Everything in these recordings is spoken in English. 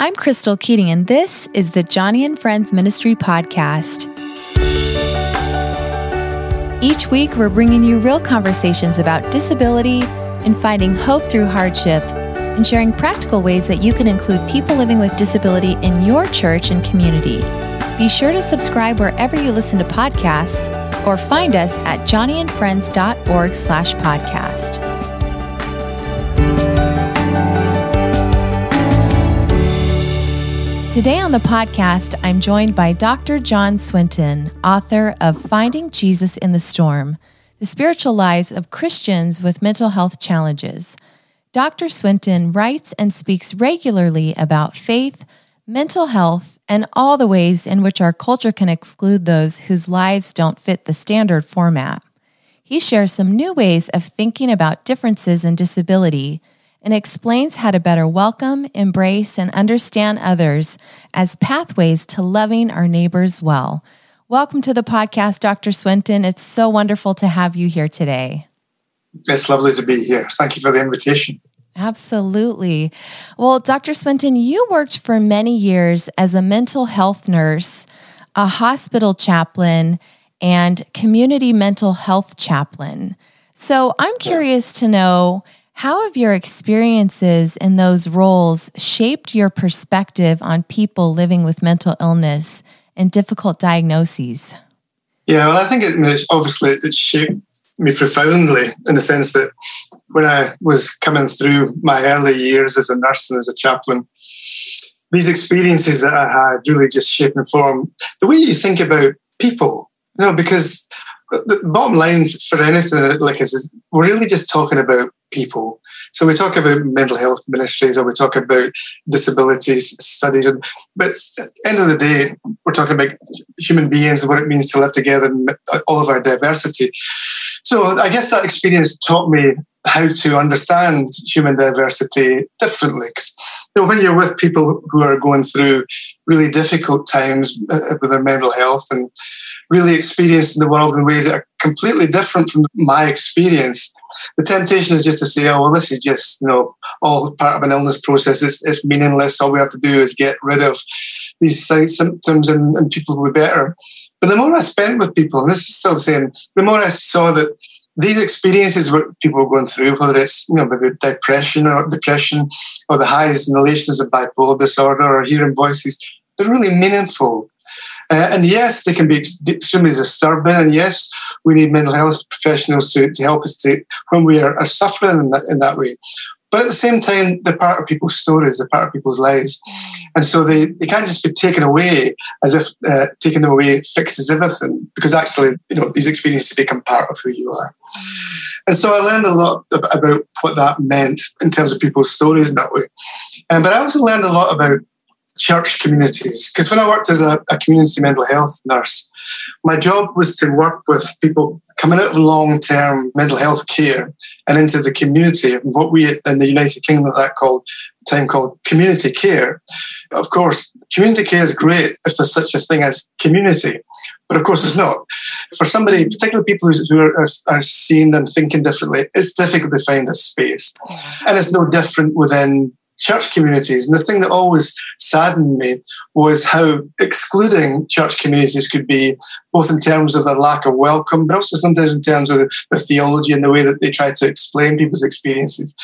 I'm Crystal Keating, and this is the Joni and Friends Ministry Podcast. Each week, we're bringing you real conversations about disability and finding hope through hardship, and sharing practical ways that you can include people living with disability in your church and community. Be sure to subscribe wherever you listen to podcasts, or find us at joniandfriends.org Today on the podcast, I'm joined by Dr. John Swinton, author of Finding Jesus in the Storm The Spiritual Lives of Christians with Mental Health Challenges. Dr. Swinton writes and speaks regularly about faith, mental health, and all the ways in which our culture can exclude those whose lives don't fit the standard format. He shares some new ways of thinking about differences in disability and explains how to better welcome, embrace, and understand others as pathways to loving our neighbors well. Welcome to the podcast, Dr. Swinton. It's so wonderful to have you here today. It's lovely to be here. Thank you for the invitation. Absolutely. Well, Dr. Swinton, you worked for many years as a mental health nurse, a hospital chaplain, and community mental health chaplain. So I'm curious to know how have your experiences in those roles shaped your perspective on people living with mental illness and difficult diagnoses? Yeah, well, I think it, obviously it shaped me profoundly in the sense that when I was coming through my early years as a nurse and as a chaplain, these experiences that I had really just shaped and formed the way you think about people. You know, because the bottom line for anything like this is we're really just talking about people. So we talk about mental health ministries or we talk about disabilities studies, and, but at the end of the day, we're talking about human beings and what it means to live together and all of our diversity. So I guess that experience taught me how to understand human diversity differently. You know, when you're with people who are going through really difficult times uh, with their mental health and really experiencing the world in ways that are completely different from my experience, the temptation is just to say, oh, well, this is just, you know, all part of an illness process. It's, it's meaningless. All we have to do is get rid of these symptoms and, and people will be better. But the more I spent with people, and this is still the same, the more I saw that these experiences what people are going through, whether it's you know maybe depression or depression or the highs and the lows of bipolar disorder or hearing voices, they're really meaningful. Uh, and yes, they can be extremely disturbing. And yes, we need mental health professionals to, to help us to, when we are, are suffering in that, in that way. But at the same time, they're part of people's stories, they're part of people's lives. And so they, they can't just be taken away as if uh, taking them away fixes everything, because actually, you know, these experiences become part of who you are. And so I learned a lot about what that meant in terms of people's stories in that way. Um, but I also learned a lot about church communities. Because when I worked as a, a, community mental health nurse, my job was to work with people coming out of long term mental health care and into the community, what we in the United Kingdom at that called time called community care. Of course, community care is great if there's such a thing as community. But of course, it's not. For somebody, particularly people who are, are seeing and thinking differently, it's difficult to find a space. And it's no different within church communities. And the thing that always saddened me was how excluding church communities could be, both in terms of their lack of welcome, but also sometimes in terms of the, theology and the way that they try to explain people's experiences.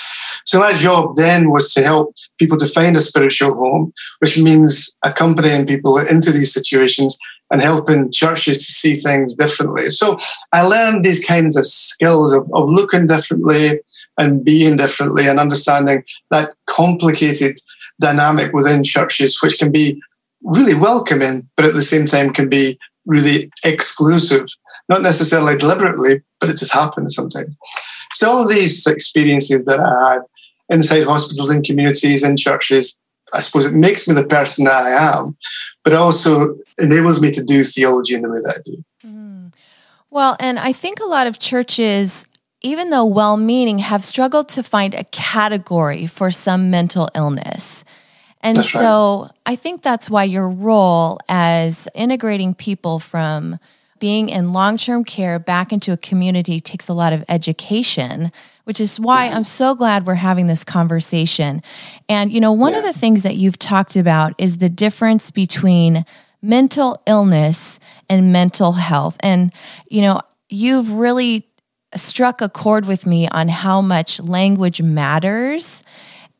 So my job then was to help people to find a spiritual home, which means accompanying people into these situations and helping churches to see things differently. So I learned these kinds of skills of, of looking differently, and being differently and understanding that complicated dynamic within churches, which can be really welcoming, but at the same time can be really exclusive, not necessarily deliberately, but it just happens sometimes. So all of these experiences that I had inside hospitals and communities and churches, I suppose it makes me the person that I am, but also enables me to do theology in the way that I do. Mm. Well, and I think a lot of churches even though well meaning, have struggled to find a category for some mental illness. And that's so right. I think that's why your role as integrating people from being in long term care back into a community takes a lot of education, which is why mm-hmm. I'm so glad we're having this conversation. And, you know, one yeah. of the things that you've talked about is the difference between mental illness and mental health. And, you know, you've really struck a chord with me on how much language matters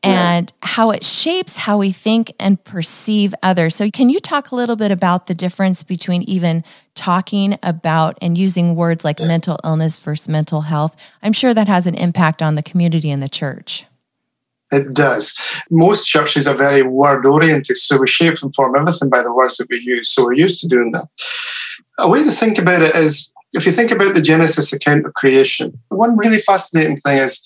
and how it shapes how we think and perceive others. So, can you talk a little bit about the difference between even talking about and using words like yeah. mental illness versus mental health? I'm sure that has an impact on the community and the church. It does. Most churches are very word oriented, so we shape and form everything by the words that we use. So we're used to doing that. A way to think about it is if you think about the Genesis account of creation, one really fascinating thing is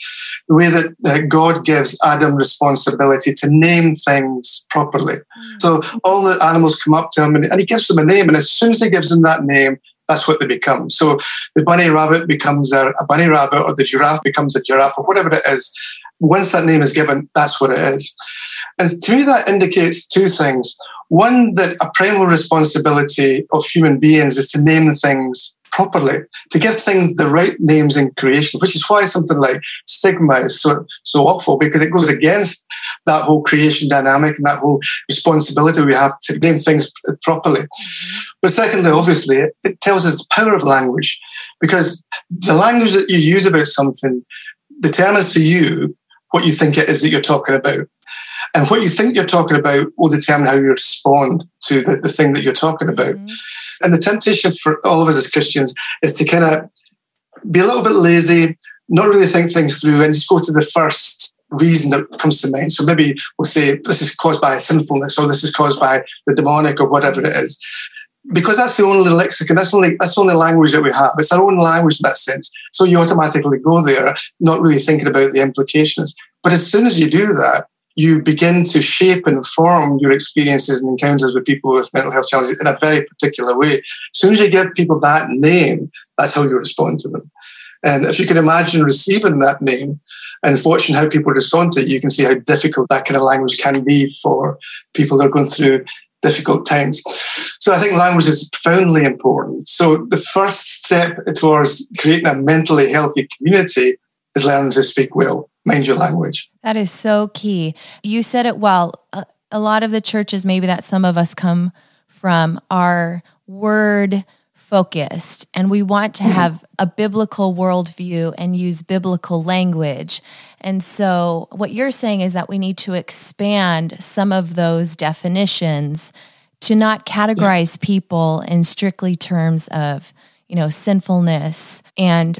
the way that God gives Adam responsibility to name things properly. Mm. So all the animals come up to him and, and he gives them a name. And as soon as he gives them that name, that's what they become. So the bunny rabbit becomes a, a, bunny rabbit, or the giraffe becomes a giraffe, or whatever it is. Once that name is given, that's what it is. And to me, that indicates two things. One, that a primal responsibility of human beings is to name things properly, to give things the right names in creation, which is why something like stigma is so, so awful because it goes against that whole creation dynamic and that whole responsibility we have to name things properly. Mm-hmm. But secondly, obviously, it, it tells us the power of language because the language that you use about something determines to you what you think it is that you're talking about. And what you think you're talking about will determine how you respond to the, the thing that you're talking about. Mm-hmm. And the temptation for all of us as Christians is to kind of be a little bit lazy, not really think things through, and just go to the first reason that comes to mind. So maybe we'll say this is caused by sinfulness, or this is caused by the demonic, or whatever it is. Because that's the only lexicon, that's only that's the only language that we have. It's our own language in that sense. So you automatically go there, not really thinking about the implications. But as soon as you do that, you begin to shape and form your experiences and encounters with people with mental health challenges in a very particular way. As soon as you give people that name, that's how you respond to them. And if you can imagine receiving that name and watching how people respond to it, you can see how difficult that kind of language can be for people that are going through difficult times. So I think language is profoundly important. So the first step towards creating a mentally healthy community is learning to speak well your language. That is so key. You said it well. A, a lot of the churches, maybe that some of us come from, are word focused and we want to mm-hmm. have a biblical worldview and use biblical language. And so, what you're saying is that we need to expand some of those definitions to not categorize yes. people in strictly terms of, you know, sinfulness and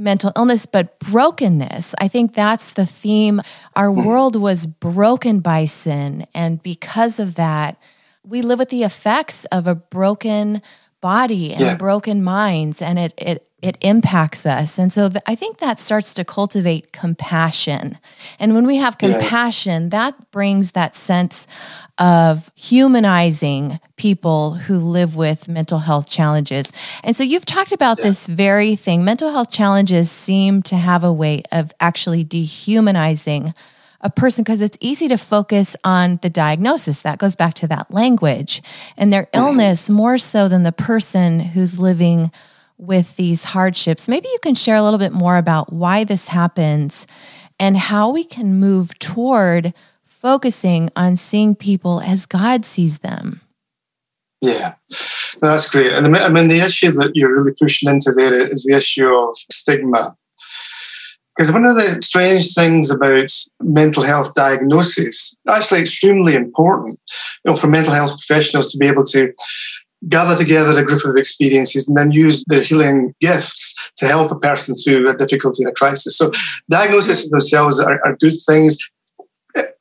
mental illness, but brokenness. I think that's the theme. Our hmm. world was broken by sin. And because of that, we live with the effects of a broken body and yeah. broken minds, and it, it, it impacts us. And so th- I think that starts to cultivate compassion. And when we have compassion, yeah. that brings that sense of humanizing people who live with mental health challenges. And so you've talked about yeah. this very thing. Mental health challenges seem to have a way of actually dehumanizing a person because it's easy to focus on the diagnosis. That goes back to that language and their illness more so than the person who's living with these hardships. Maybe you can share a little bit more about why this happens and how we can move toward focusing on seeing people as God sees them. Yeah, no, that's great. And I mean, the issue that you're really pushing into there is the issue of stigma. Because one of the strange things about mental health diagnosis, actually extremely important, you know, for mental health professionals to be able to gather together a group of experiences and then use their healing gifts to help a person through a difficulty and a crisis. So diagnoses themselves are, are good things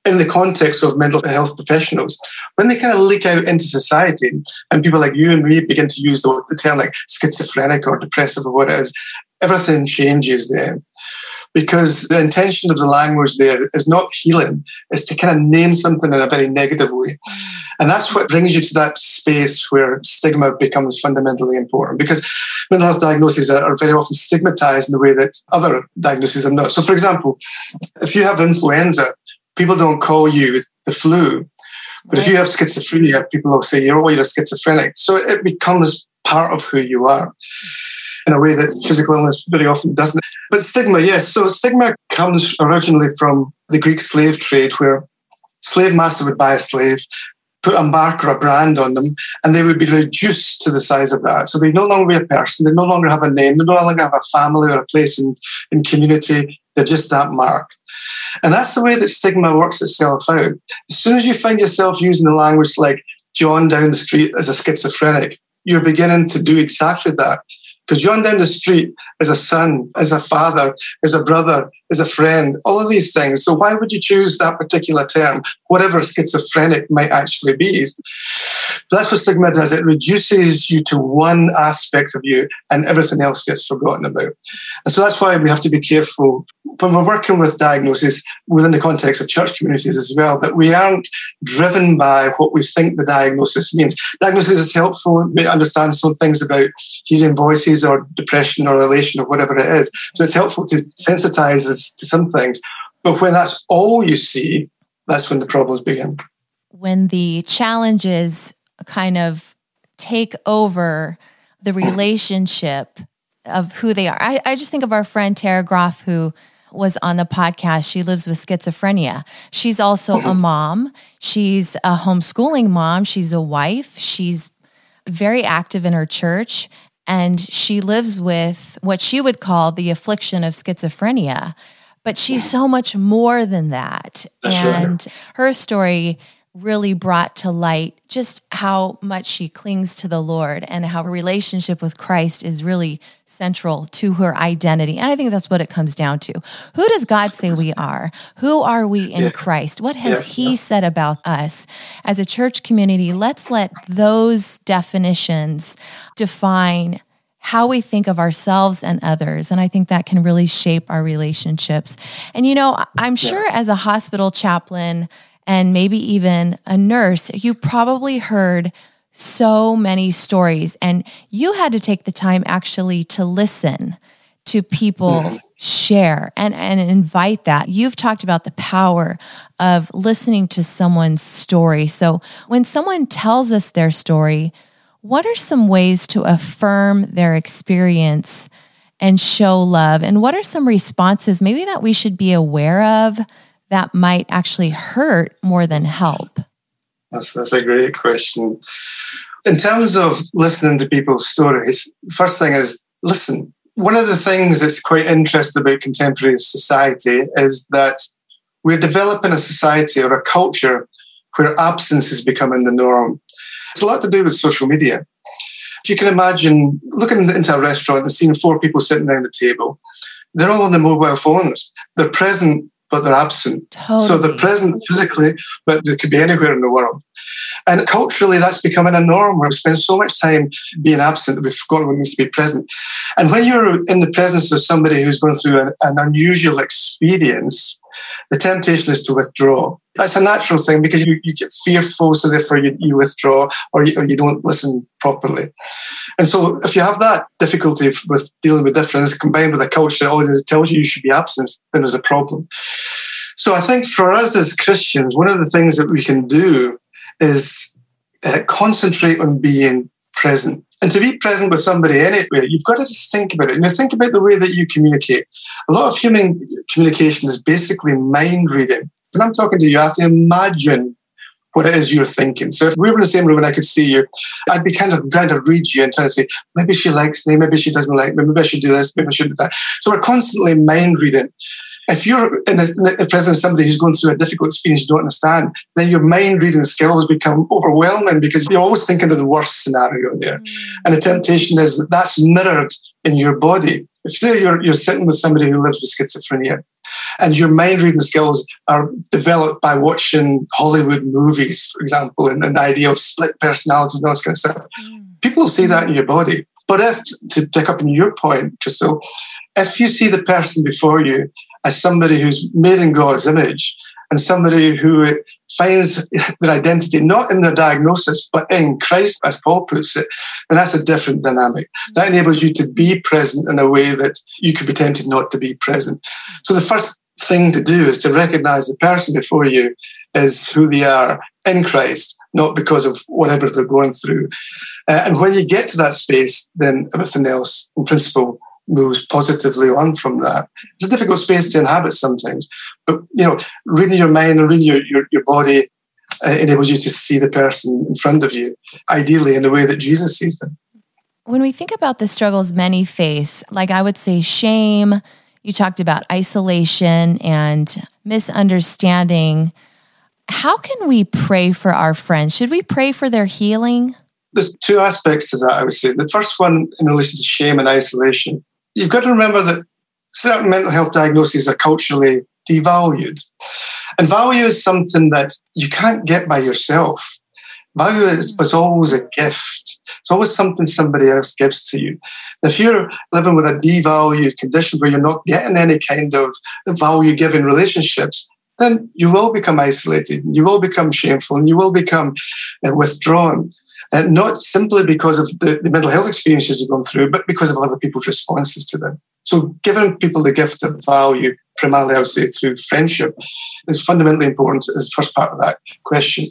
in the context of mental health professionals, when they kind of leak out into society and people like you and me begin to use the, the term like schizophrenic or depressive or whatever, everything changes then. Because the intention of the language there is not healing, it's to kind of name something in a very negative way. And that's what brings you to that space where stigma becomes fundamentally important because mental health diagnoses are, are very often stigmatized in the way that other diagnoses are not. So, for example, if you have influenza, people don't call you the flu. But right. if you have schizophrenia, people will say, you're, oh, you're a schizophrenic. So it becomes part of who you are. in a way that physical illness very often doesn't. But stigma, yes. So stigma comes originally from the Greek slave trade, where slave master would buy a slave, put a mark or a brand on them, and they would be reduced to the size of that. So they no longer be a person, they no longer have a name, they no longer have a family or a place in, in community, they're just that mark. And that's the way that stigma works itself out. As soon as you find yourself using the language like John down the street as a schizophrenic, you're beginning to do exactly that. Because John down the street is a son, is a father, is a brother, is a friend, all of these things. So why would you choose that particular term, whatever schizophrenic might actually be? That's what stigma does. It reduces you to one aspect of you and everything else gets forgotten about. And so that's why we have to be careful when we're working with diagnosis within the context of church communities as well, that we aren't driven by what we think the diagnosis means. Diagnosis is helpful, to understand some things about hearing voices or depression or elation or whatever it is. So it's helpful to sensitize us to some things. But when that's all you see, that's when the problems begin. When the challenges kind of take over the relationship of who they are. I, I just think of our friend Tara Groff, who was on the podcast. She lives with schizophrenia. She's also a mom. She's a homeschooling mom. She's a wife. She's very active in her church. And she lives with what she would call the affliction of schizophrenia. But she's so much more than that. That's and right. her story really brought to light just how much she clings to the Lord and how her relationship with Christ is really central to her identity. And I think that's what it comes down to. Who does God say we are? Who are we in Yeah. Christ? What has Yeah, He yeah. said about us as a church community? Let's let those definitions define how we think of ourselves and others. And I think that can really shape our relationships. And, you know, I'm sure as a hospital chaplain and maybe even a nurse, you probably heard so many stories and you had to take the time actually to listen to people mm-hmm. share and, and invite that. You've talked about the power of listening to someone's story. So when someone tells us their story, what are some ways to affirm their experience and show love? And what are some responses maybe that we should be aware of that might actually hurt more than help? That's, that's a great question. In terms of listening to people's stories, first thing is listen. One of the things that's quite interesting about contemporary society is that we're developing a society or a culture where absence is becoming the norm. It's a lot to do with social media. If you can imagine looking into a restaurant and seeing four people sitting around the table, they're all on their mobile phones. They're present, but they're absent. Totally. So they're present physically, but they could be anywhere in the world. And culturally, that's becoming a norm where we spend so much time being absent that we've forgotten what it means to be present. And when you're in the presence of somebody who's going through an, an unusual experience, the temptation is to withdraw. That's a natural thing because you, you get fearful, so therefore you, you withdraw or you, or you don't listen properly. And so if you have that difficulty with dealing with difference combined with a culture that always tells you you should be absent, then there's a problem. So I think for us as Christians, one of the things that we can do is uh, concentrate on being present. And to be present with somebody anyway, you've got to just think about it. You know, think about the way that you communicate. A lot of human communication is basically mind reading. When I'm talking to you, I have to imagine what it is you're thinking. So if we were in the same room and I could see you, I'd be kind of trying to read you and trying to say, maybe she likes me, maybe she doesn't like me, maybe I should do this, maybe I should do that. So we're constantly mind reading. If you're in the, presence of somebody who's going through a difficult experience you don't understand, then your mind reading skills become overwhelming because you're always thinking of the worst scenario there. Mm. And the temptation is that that's mirrored in your body. If say you're, you're sitting with somebody who lives with schizophrenia and your mind reading skills are developed by watching Hollywood movies, for example, and, and the idea of split personalities and all this kind of stuff, mm. people will see that mm. in your body. But if, to pick up on your point, Crystal, if you see the person before you as somebody who's made in God's image and somebody who finds their identity not in their diagnosis, but in Christ, as Paul puts it, then that's a different dynamic. That enables you to be present in a way that you could be tempted not to be present. So the first thing to do is to recognize the person before you is who they are in Christ, not because of whatever they're going through. Uh, and when you get to that space, then everything else, in principle, moves positively on from that. It's a difficult space to inhabit sometimes, but you know, reading your mind and reading your, your, your body uh, enables you to see the person in front of you, ideally in the way that Jesus sees them. When we think about the struggles many face, like I would say shame, you talked about isolation and misunderstanding. How can we pray for our friends? Should we pray for their healing? There's two aspects to that, I would say. The first one in relation to shame and isolation. You've got to remember that certain mental health diagnoses are culturally devalued. And value is something that you can't get by yourself. Value is, is always a gift. It's always something somebody else gives to you. If you're living with a devalued condition where you're not getting any kind of value given relationships, then you will become isolated, you will become shameful, and you will become uh, withdrawn. Uh, not simply because of the, the mental health experiences you've gone through, but because of other people's responses to them. So, giving people the gift of value, primarily I would say through friendship, is fundamentally important as the first part of that question.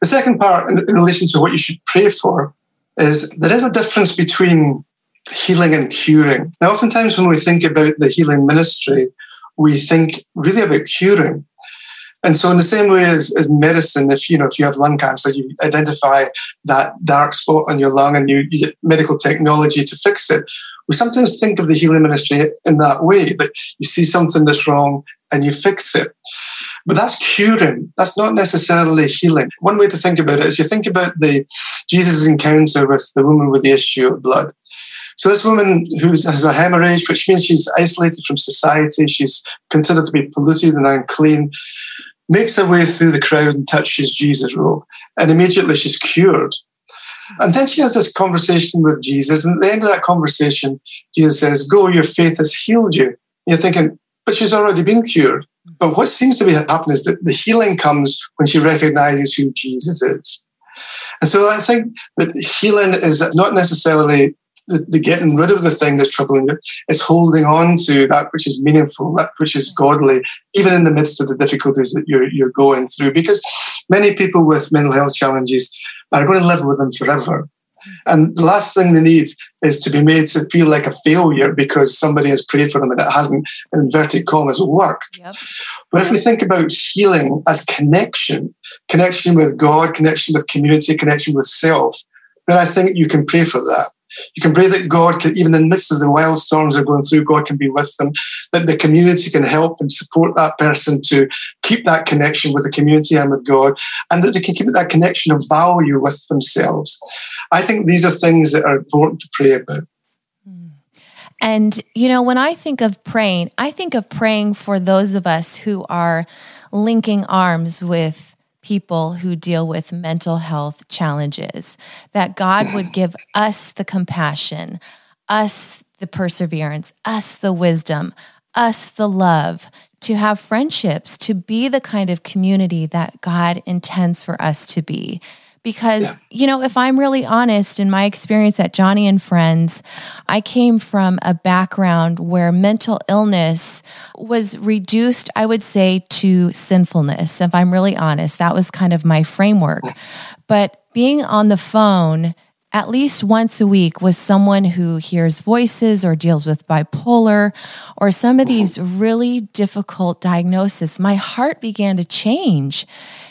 The second part, in, in relation to what you should pray for, is there is a difference between healing and curing. Now, oftentimes when we think about the healing ministry, we think really about curing. And so, in the same way as, as medicine, if you know if you have lung cancer, you identify that dark spot on your lung and you, you get medical technology to fix it. We sometimes think of the healing ministry in that way that you see something that's wrong and you fix it. But that's curing. That's not necessarily healing. One way to think about it is you think about the Jesus' encounter with the woman with the issue of blood. So this woman who has a hemorrhage, which means she's isolated from society, she's considered to be polluted and unclean, makes her way through the crowd and touches Jesus' robe. And immediately she's cured. And then she has this conversation with Jesus. And at the end of that conversation, Jesus says, Go, your faith has healed you. And you're thinking, but she's already been cured. But what seems to be happening is that the healing comes when she recognizes who Jesus is. And so I think that healing is not necessarily the, the, getting rid of the thing that's troubling you. It's holding on to that which is meaningful, that which is godly, even in the midst of the difficulties that you're, you're going through. Because many people with mental health challenges are going to live with them forever. And the last thing they need is to be made to feel like a failure because somebody has prayed for them and it hasn't, in inverted commas, worked. Yep. But if we think about healing as connection, connection with God, connection with community, connection with self, then I think you can pray for that. You can pray that God can, even in the midst of the wild storms they're going through, God can be with them, that the community can help and support that person to keep that connection with the community and with God, and that they can keep that connection of value with themselves. I think these are things that are important to pray about. Hmm. And, you know, when I think of praying, I think of praying for those of us who are linking arms with people who deal with mental health challenges, that God would give us the compassion, us the perseverance, us the wisdom, us the love to have friendships, to be the kind of community that God intends for us to be. Because, yeah. you know, if I'm really honest, in my experience at Joni and Friends, I came from a background where mental illness was reduced, I would say, to sinfulness. If I'm really honest, that was kind of my framework. But being on the phone, at least once a week with someone who hears voices or deals with bipolar or some of these really difficult diagnoses, my heart began to change.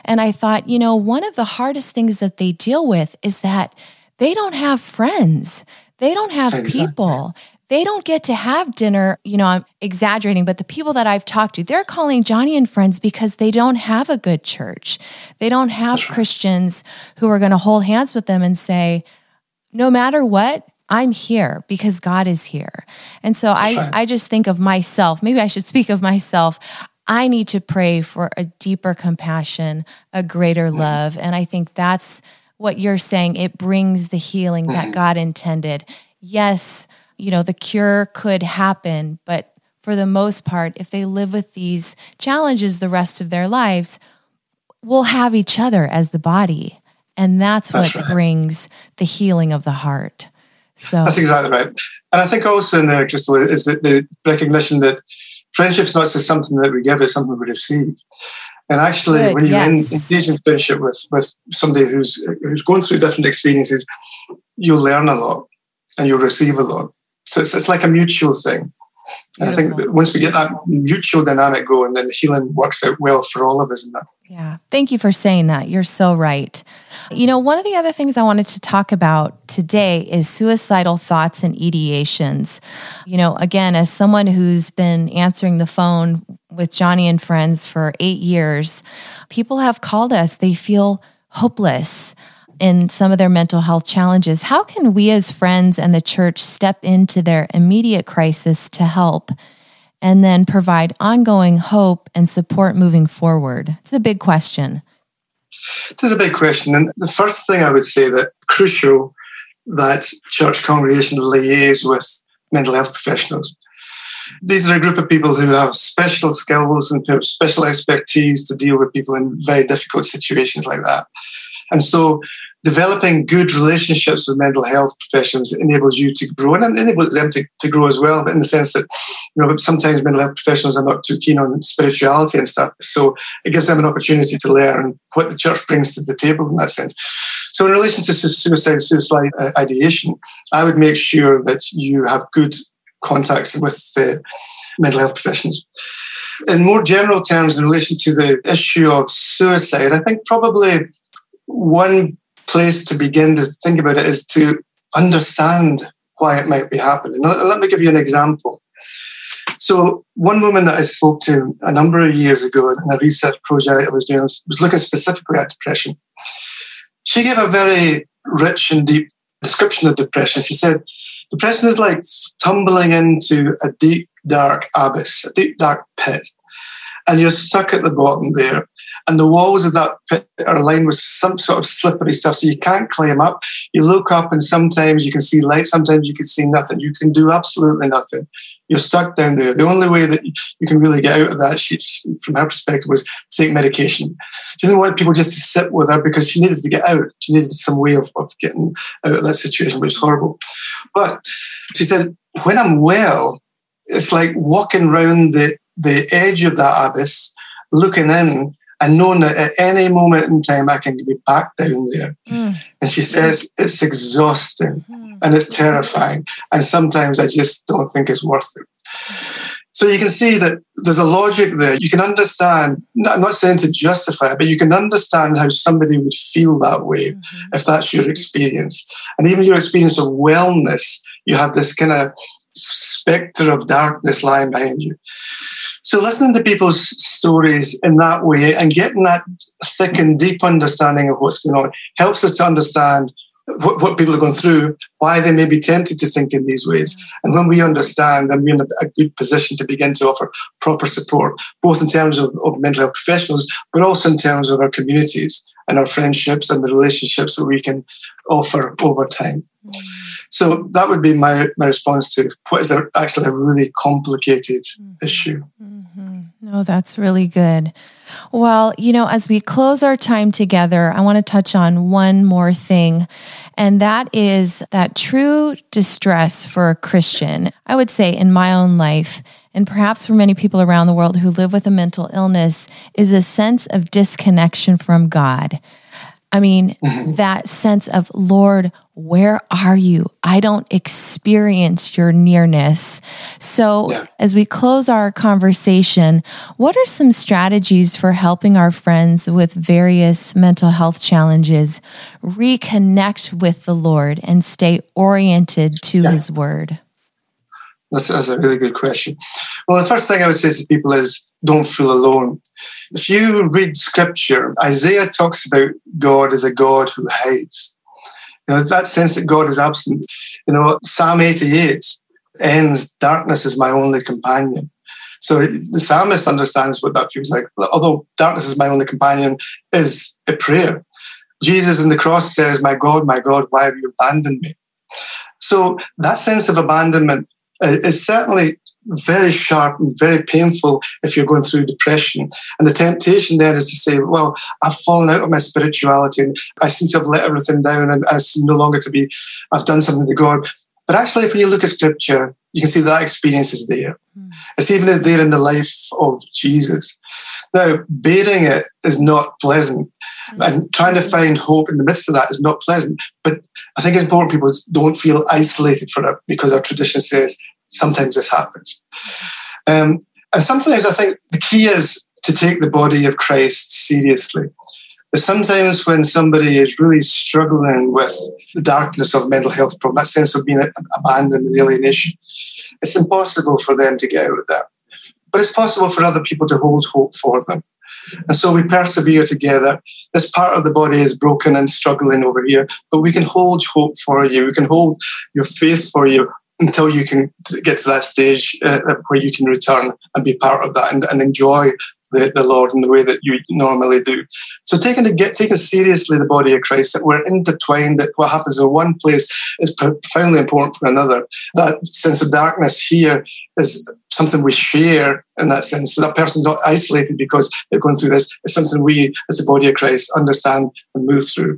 And I thought, you know, one of the hardest things that they deal with is that they don't have friends, they don't have exactly. people. They don't get to have dinner. You know, I'm exaggerating, but the people that I've talked to, they're calling Joni and friends because they don't have a good church. They don't have. Christians who are going to hold hands with them and say, no matter what, I'm here because God is here. And so I, right. I just think of myself. Maybe I should speak of myself. I need to pray for a deeper compassion, a greater mm-hmm. love. And I think that's what you're saying. It brings the healing that mm-hmm. God intended. Yes, you know, the cure could happen, but for the most part, if they live with these challenges the rest of their lives, we'll have each other as the body. And that's, that's what right. brings the healing of the heart. So that's exactly right. And I think also in there, Crystal, is that the recognition that friendship's not just something that we give, it's something we receive. And actually, Good, when you're yes. in engaged in friendship with, with somebody who's who's going through different experiences, you'll learn a lot and you'll receive a lot. So it's, it's like a mutual thing. And I think that once we get that mutual dynamic going, then the healing works out well for all of us in that. Yeah. Thank you for saying that. You're so right. You know, one of the other things I wanted to talk about today is suicidal thoughts and ideations. You know, again, as someone who's been answering the phone with Joni and friends for eight years, people have called us. They feel hopeless in some of their mental health challenges. How can we as friends and the church step into their immediate crisis to help? And then provide ongoing hope and support moving forward? It's a big question. It is a big question. And the first thing I would say that crucial that church congregation liaise with mental health professionals. These are a group of people who have special skills and who have special expertise to deal with people in very difficult situations like that. And so developing good relationships with mental health professionals enables you to grow and enables them to, to grow as well, but in the sense that, you know, sometimes mental health professionals are not too keen on spirituality and stuff. So it gives them an opportunity to learn what the church brings to the table in that sense. So in relation to suicide, suicide uh, ideation, I would make sure that you have good contacts with the mental health professionals. In more general terms, in relation to the issue of suicide, I think probably one place to begin to think about it is to understand why it might be happening. Let, me give you an example. So, one woman that I spoke to a number of years ago in a research project I was doing was, was looking specifically at depression. She gave a very rich and deep description of depression. She said, Depression is like tumbling into a deep, dark abyss, a deep, dark pit, and you're stuck at the bottom there and the walls of that pit are lined with some sort of slippery stuff, so you can't climb up. You look up, and sometimes you can see light, sometimes you can see nothing. You can do absolutely nothing. You're stuck down there. The only way that you can really get out of that, she, from her perspective, was take medication. She didn't want people just to sit with her because she needed to get out. She needed some way of, of getting out of that situation, which is horrible. But she said, when I'm well, it's like walking around the, the edge of that abyss, looking in and knowing that at any moment in time I can be back down there. Mm. And she says it's exhausting mm. and it's terrifying. And sometimes I just don't think it's worth it. So you can see that there's a logic there. You can understand, I'm not saying to justify it, but you can understand how somebody would feel that way mm-hmm. if that's your experience. And even your experience of wellness, you have this kind of specter of darkness lying behind you. So listening to people's stories in that way and getting that thick and deep understanding of what's going on helps us to understand what, what people are going through, why they may be tempted to think in these ways. And when we understand, then we're in a, good position to begin to offer proper support, both in terms of, of mental health professionals, but also in terms of our communities and our friendships and the relationships that we can offer over time. Mm. So that would be my, my response to what is a, actually a really complicated mm-hmm. issue. Mm-hmm. No, that's really good. Well, you know, as we close our time together, I want to touch on one more thing, and that is that true distress for a Christian, I would say in my own life, and perhaps for many people around the world who live with a mental illness, is a sense of disconnection from God. I mean, mm-hmm. that sense of, Lord, where are you? I don't experience your nearness. So, yeah. as we close our conversation, what are some strategies for helping our friends with various mental health challenges reconnect with the Lord and stay oriented to yeah. his word? That's, that's a really good question. Well, the first thing I would say to people is don't feel alone. If you read scripture, Isaiah talks about God as a God who hides. You know, that sense that God is absent. You know, Psalm 88 ends, darkness is my only companion. So the psalmist understands what that feels like. Although darkness is my only companion is a prayer. Jesus in the cross says, My God, my God, why have you abandoned me? So that sense of abandonment uh, is certainly very sharp and very painful if you're going through depression. And the temptation then is to say, well, I've fallen out of my spirituality and I seem to have let everything down and I seem no longer to be, I've done something to God. But actually, if you look at scripture, you can see that experience is there. Mm. It's even there in the life of Jesus. Now, bearing it is not pleasant. And trying to find hope in the midst of that is not pleasant. But I think it's important people don't feel isolated from it because our tradition says sometimes this happens. Um, and sometimes I think the key is to take the body of Christ seriously. Sometimes when somebody is really struggling with the darkness of mental health problem, that sense of being abandoned and alienation, it's impossible for them to get out of that. But it's possible for other people to hold hope for them. And so we persevere together. This part of the body is broken and struggling over here, but we can hold hope for you. We can hold your faith for you until you can get to that stage uh, where you can return and be part of that and, and enjoy the, the Lord in the way that you normally do. So taking to get taking seriously the body of Christ, that we're intertwined, that what happens in one place is profoundly important for another. That sense of darkness here is something we share in that sense. So that person's not isolated because they're going through this. It's something we, as the body of Christ, understand and move through.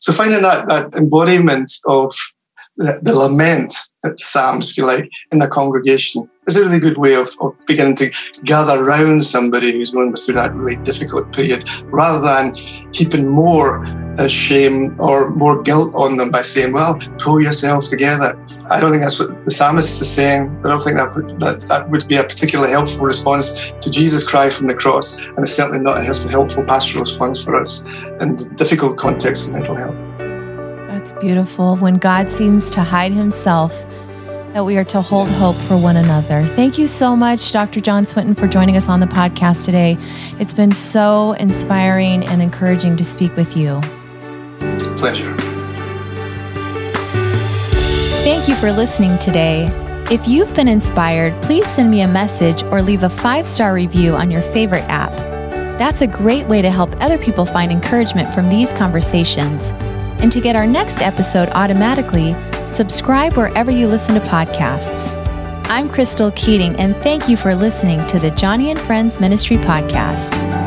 So finding that, that embodiment of the, the lament that Psalms feel like in the congregation is a really good way of, of beginning to gather around somebody who's going through that really difficult period rather than heaping more uh, shame or more guilt on them by saying, well, pull yourself together. I don't think that's what the psalmist is saying. I don't think that would, that, that would be a particularly helpful response to Jesus' cry from the cross, and it's certainly not a helpful pastoral response for us in the difficult context of mental health. That's beautiful. When God seems to hide himself, that we are to hold hope for one another. Thank you so much, Dr. John Swinton, for joining us on the podcast today. It's been so inspiring and encouraging to speak with you. Pleasure. Thank you for listening today. If you've been inspired, please send me a message or leave a five star review on your favorite app. That's a great way to help other people find encouragement from these conversations. And to get our next episode automatically, subscribe wherever you listen to podcasts. I'm Crystal Keating, and thank you for listening to the Joni and Friends Ministry Podcast.